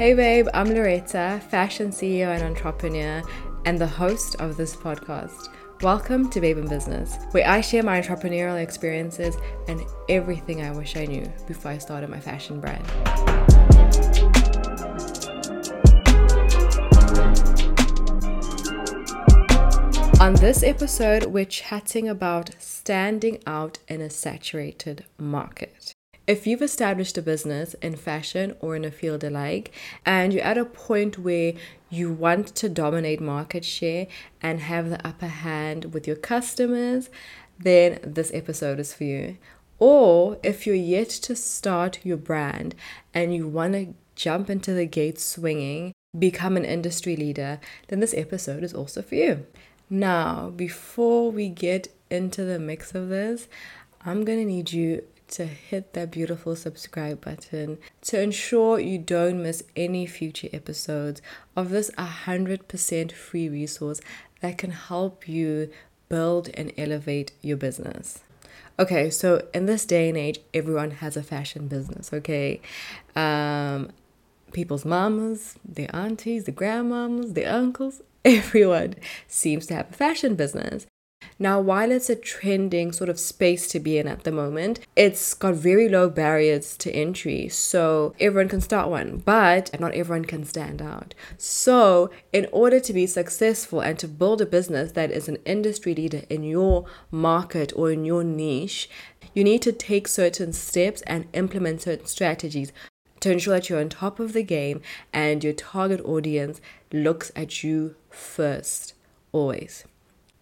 Hey babe, I'm Loretta, fashion CEO and entrepreneur, and the host of this podcast. Welcome to Babe in Business, where I share my entrepreneurial experiences and everything I wish I knew before I started my fashion brand. On this episode, we're chatting about standing out in a saturated market. If you've established a business in fashion or in a field alike, and you're at a point where you want to dominate market share and have the upper hand with your customers, then this episode is for you. Or if you're yet to start your brand and you want to jump into the gate swinging, become an industry leader, then this episode is also for you. Now, before we get into the mix of this, I'm going to need you to hit that beautiful subscribe button to ensure you don't miss any future episodes of this 100% free resource that can help you build and elevate your business. Okay, so in this day and age, everyone has a fashion business, okay? Um, people's mamas, their aunties, their grandmamas, their uncles, everyone seems to have a fashion business. Now, while it's a trending sort of space to be in at the moment, it's got very low barriers to entry. So everyone can start one, but not everyone can stand out. So, in order to be successful and to build a business that is an industry leader in your market or in your niche, you need to take certain steps and implement certain strategies to ensure that you're on top of the game and your target audience looks at you first, always.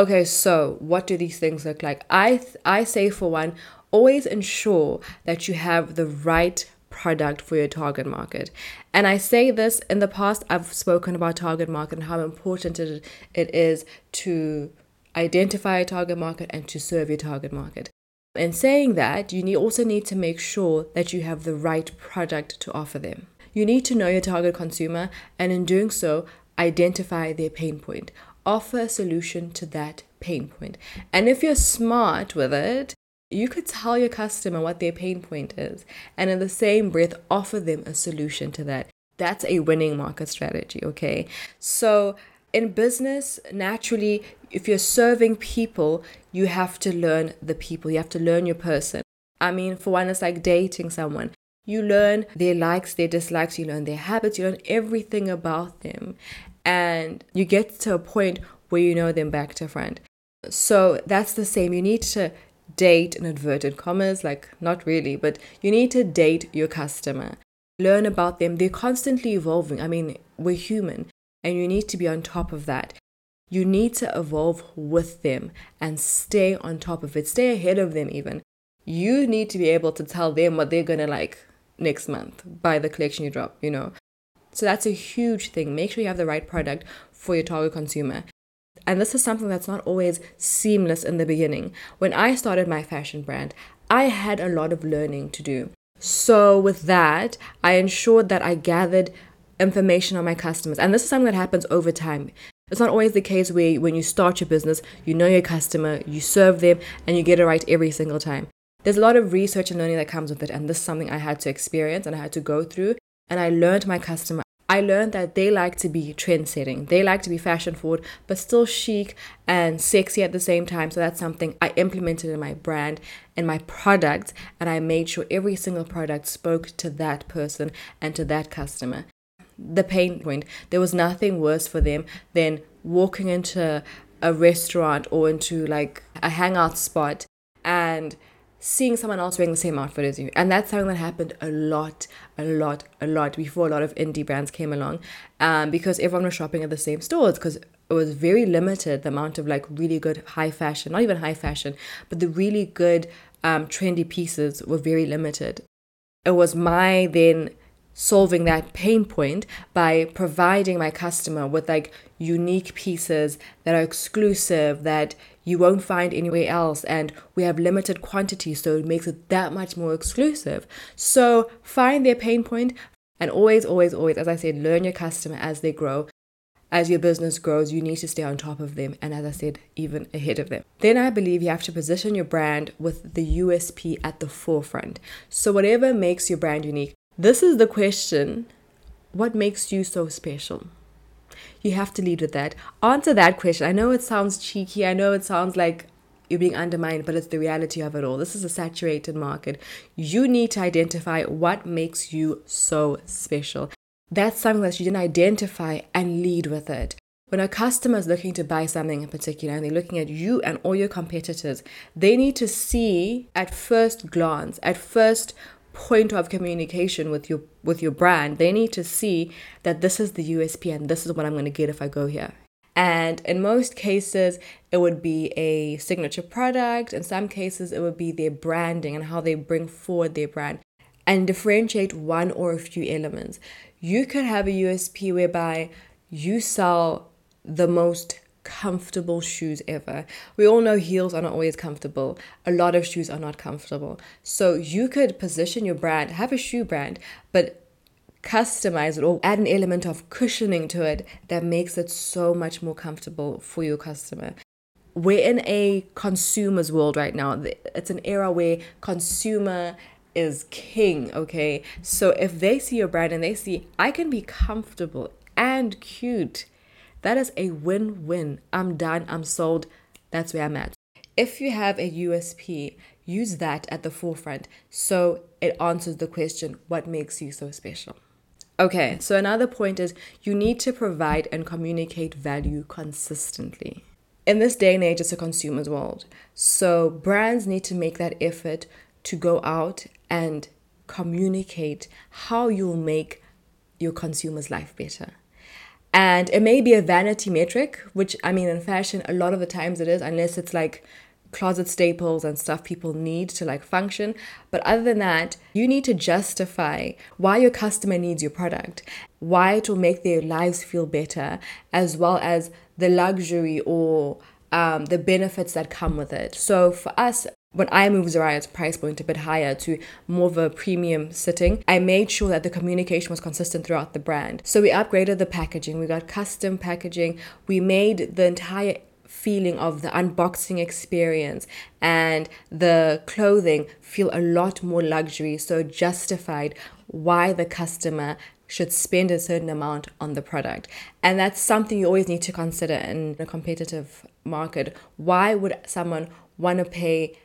Okay, so what do these things look like? I th- I say for one, always ensure that you have the right product for your target market. And I say this in the past I've spoken about target market and how important it, it is to identify a target market and to serve your target market. In saying that, you need, also need to make sure that you have the right product to offer them. You need to know your target consumer and in doing so, identify their pain point offer a solution to that pain point. And if you're smart with it, you could tell your customer what their pain point is, and in the same breath, offer them a solution to that. That's a winning market strategy, okay? So, in business, naturally, if you're serving people, you have to learn the people, you have to learn your person. I mean, for one, it's like dating someone. You learn their likes, their dislikes, you learn their habits, you learn everything about them and you get to a point where you know them back to front. So that's the same. You need to date in inverted commas, like not really, but you need to date your customer. Learn about them. They're constantly evolving. I mean, we're human and you need to be on top of that. You need to evolve with them and stay on top of it, stay ahead of them, even. You need to be able to tell them what they're gonna like next month by the collection you drop, you know. So that's a huge thing. Make sure you have the right product for your target consumer. And this is something that's not always seamless in the beginning. When I started my fashion brand, I had a lot of learning to do. So, with that, I ensured that I gathered information on my customers. And this is something that happens over time. It's not always the case where when you start your business, you know your customer, you serve them, and you get it right every single time. There's a lot of research and learning that comes with it. And this is something I had to experience and I had to go through and I learned my customer. I learned that they like to be trend setting. They like to be fashion forward, but still chic and sexy at the same time. So that's something I implemented in my brand and my product. And I made sure every single product spoke to that person and to that customer. The pain point there was nothing worse for them than walking into a restaurant or into like a hangout spot and seeing someone else wearing the same outfit as you. And that's something that happened a lot, a lot, a lot before a lot of indie brands came along um, because everyone was shopping at the same stores because it was very limited the amount of like really good high fashion, not even high fashion, but the really good um, trendy pieces were very limited. It was my then solving that pain point by providing my customer with like unique pieces that are exclusive that you won't find anywhere else and we have limited quantity so it makes it that much more exclusive so find their pain point and always always always as i said learn your customer as they grow as your business grows, you need to stay on top of them, and as I said, even ahead of them. Then I believe you have to position your brand with the USP at the forefront. So, whatever makes your brand unique, this is the question what makes you so special? You have to lead with that. Answer that question. I know it sounds cheeky. I know it sounds like you're being undermined, but it's the reality of it all. This is a saturated market. You need to identify what makes you so special. That's something that you can identify and lead with it. When a customer is looking to buy something in particular and they're looking at you and all your competitors, they need to see at first glance, at first point of communication with your with your brand, they need to see that this is the USP and this is what I'm going to get if I go here. And in most cases, it would be a signature product. In some cases, it would be their branding and how they bring forward their brand and differentiate one or a few elements. You could have a USP whereby you sell the most comfortable shoes ever. We all know heels are not always comfortable. A lot of shoes are not comfortable. So you could position your brand, have a shoe brand, but customize it or add an element of cushioning to it that makes it so much more comfortable for your customer. We're in a consumer's world right now. It's an era where consumer is king, okay? So if they see your brand and they see, I can be comfortable and cute, that is a win win. I'm done, I'm sold, that's where I'm at. If you have a USP, use that at the forefront so it answers the question what makes you so special? Okay, so another point is you need to provide and communicate value consistently. In this day and age, it's a consumer's world. So brands need to make that effort to go out and communicate how you'll make your consumer's life better. And it may be a vanity metric, which I mean, in fashion, a lot of the times it is, unless it's like closet staples and stuff people need to like function. But other than that, you need to justify why your customer needs your product, why it will make their lives feel better, as well as the luxury or um, the benefits that come with it. So for us, when I moved Zaraya's price point a bit higher to more of a premium sitting, I made sure that the communication was consistent throughout the brand. So we upgraded the packaging, we got custom packaging, we made the entire feeling of the unboxing experience and the clothing feel a lot more luxury, so justified why the customer should spend a certain amount on the product. And that's something you always need to consider in a competitive market. Why would someone want to pay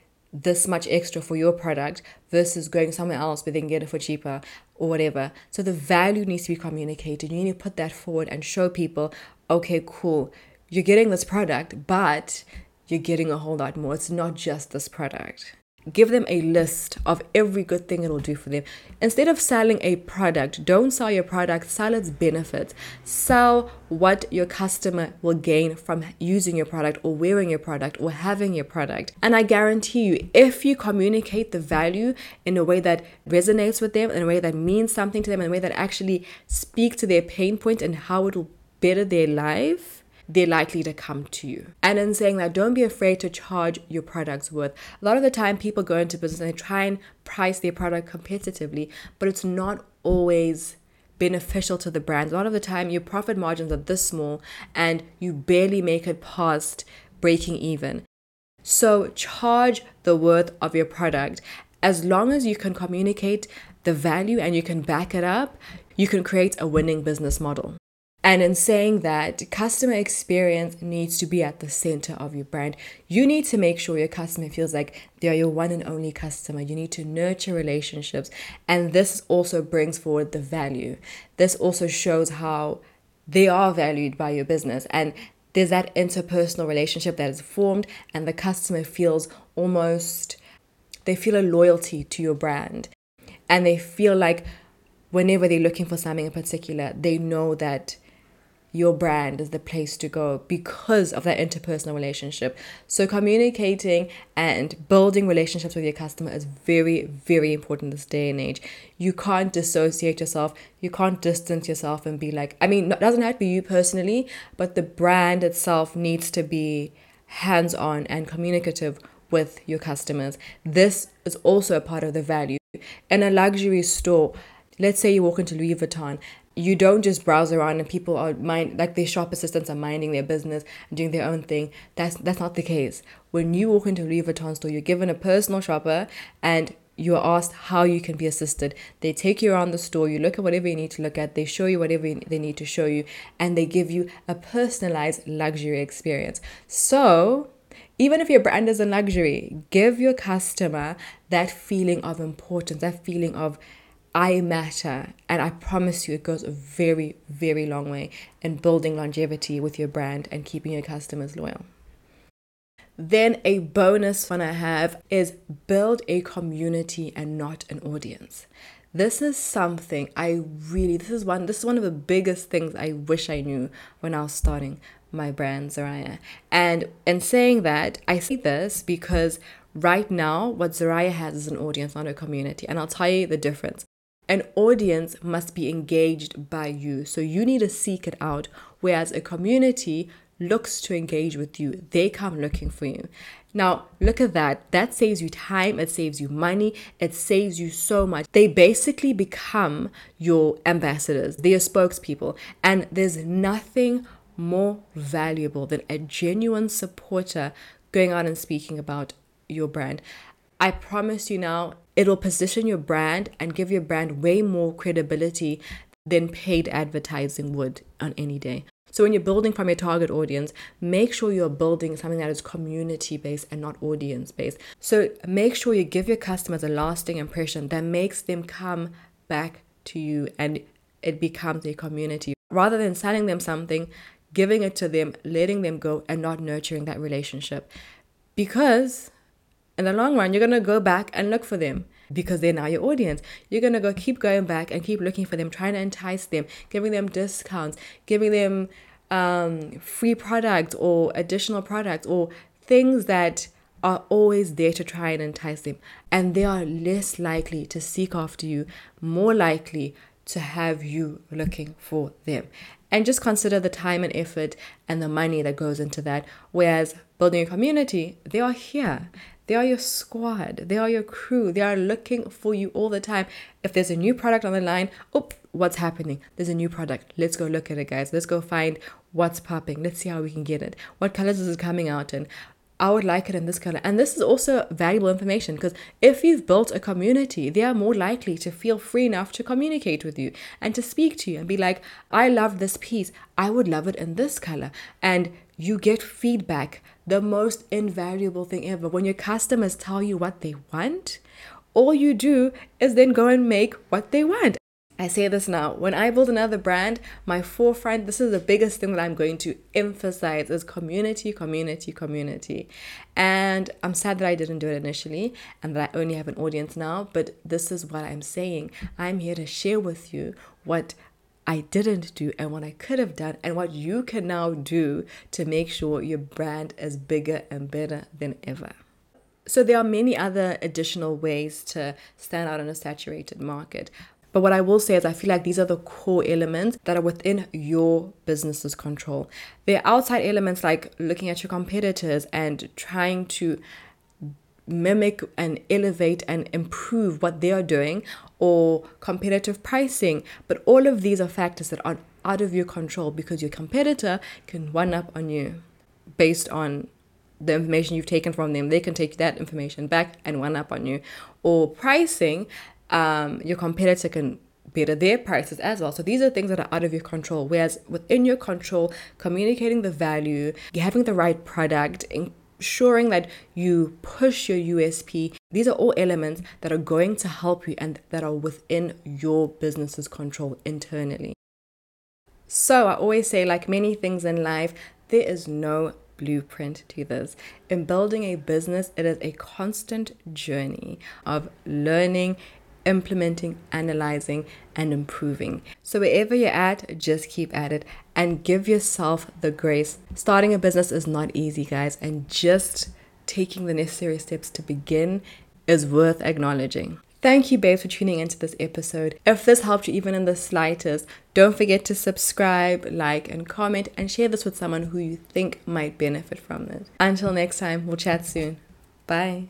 this much extra for your product versus going somewhere else but they can get it for cheaper or whatever? So the value needs to be communicated. You need to put that forward and show people, okay, cool you're getting this product, but you're getting a whole lot more. It's not just this product. Give them a list of every good thing it'll do for them. Instead of selling a product, don't sell your product, sell its benefits. Sell what your customer will gain from using your product or wearing your product or having your product. And I guarantee you, if you communicate the value in a way that resonates with them, in a way that means something to them, in a way that actually speaks to their pain point and how it will better their life, they're likely to come to you. And in saying that, don't be afraid to charge your products worth. A lot of the time, people go into business and they try and price their product competitively, but it's not always beneficial to the brand. A lot of the time, your profit margins are this small and you barely make it past breaking even. So, charge the worth of your product. As long as you can communicate the value and you can back it up, you can create a winning business model. And in saying that, customer experience needs to be at the center of your brand. You need to make sure your customer feels like they're your one and only customer. You need to nurture relationships. And this also brings forward the value. This also shows how they are valued by your business. And there's that interpersonal relationship that is formed, and the customer feels almost, they feel a loyalty to your brand. And they feel like whenever they're looking for something in particular, they know that your brand is the place to go because of that interpersonal relationship. So, communicating and building relationships with your customer is very, very important this day and age. You can't dissociate yourself, you can't distance yourself and be like, I mean, it doesn't have to be you personally, but the brand itself needs to be hands on and communicative with your customers. This is also a part of the value. In a luxury store, let's say you walk into Louis Vuitton you don't just browse around and people are mind like their shop assistants are minding their business and doing their own thing. That's that's not the case. When you walk into a Louis Vuitton store, you're given a personal shopper and you are asked how you can be assisted. They take you around the store, you look at whatever you need to look at, they show you whatever they need to show you, and they give you a personalized luxury experience. So, even if your brand is a luxury, give your customer that feeling of importance, that feeling of I matter. And I promise you, it goes a very, very long way in building longevity with your brand and keeping your customers loyal. Then a bonus one I have is build a community and not an audience. This is something I really this is one this is one of the biggest things I wish I knew when I was starting my brand Zariah. And in saying that, I say this because right now what Zariah has is an audience, not a community. And I'll tell you the difference. An audience must be engaged by you. So you need to seek it out. Whereas a community, looks to engage with you. They come looking for you. Now, look at that. That saves you time, it saves you money, it saves you so much. They basically become your ambassadors, they're spokespeople, and there's nothing more valuable than a genuine supporter going out and speaking about your brand. I promise you now, it'll position your brand and give your brand way more credibility than paid advertising would on any day. So when you're building from your target audience, make sure you're building something that is community based and not audience based. So make sure you give your customers a lasting impression that makes them come back to you and it becomes a community. Rather than selling them something, giving it to them, letting them go, and not nurturing that relationship. Because in the long run, you're to go back and look for them because they're now your audience. You're to go keep going back and keep looking for them, trying to entice them, giving them discounts, giving them um, free products or additional products or things that are always there to try and entice them. And they are less likely to seek after you, more likely to have you looking for them. And just consider the time and effort and the money that goes into that. Whereas building a community, they are here. They are your squad. They are your crew. They are looking for you all the time. If there's a new product on the line, oh, what's happening? There's a new product. Let's go look at it, guys. Let's go find what's popping. Let's see how we can get it. What colors is it coming out in? I would like it in this color. And this is also valuable information because if you've built a community, they are more likely to feel free enough to communicate with you and to speak to you and be like, I love this piece. I would love it in this color. And you get feedback, the most invaluable thing ever. When your customers tell you what they want, all you do is then go and make what they want. I say this now. When I build another brand, my forefront, this is the biggest thing that I'm going to emphasize is community, community, community. And I'm sad that I didn't do it initially and that I only have an audience now, but this is what I'm saying. I'm here to share with you what I didn't do and what I could have done and what you can now do to make sure your brand is bigger and better than ever. So, there are many other additional ways to stand out in a saturated market. But what I will say is, I feel like these are the core elements that are within your business's control. There are outside elements like looking at your competitors and trying to mimic and elevate and improve what they are doing or competitive pricing. But all of these are factors that are out of your control because your competitor can one up on you based on the information you've taken from them. They can take that information back and one up on you. Or pricing, um, your competitor can better their prices as well. So these are things that are out of your control. Whereas within your control, communicating the value, having the right product, ensuring that you push your USP, these are all elements that are going to help you and that are within your business's control internally. So I always say, like many things in life, there is no blueprint to this. In building a business, it is a constant journey of learning, implementing, analyzing, and improving. So, wherever you're at, just keep at it and give yourself the grace. Starting a business is not easy, guys, and just taking the necessary steps to begin is worth acknowledging. Thank you, babes, for tuning into this episode. If this helped you even in the slightest, don't forget to subscribe, like, and comment, and share this with someone who you think might benefit from it. Until next time, we'll chat soon. Bye.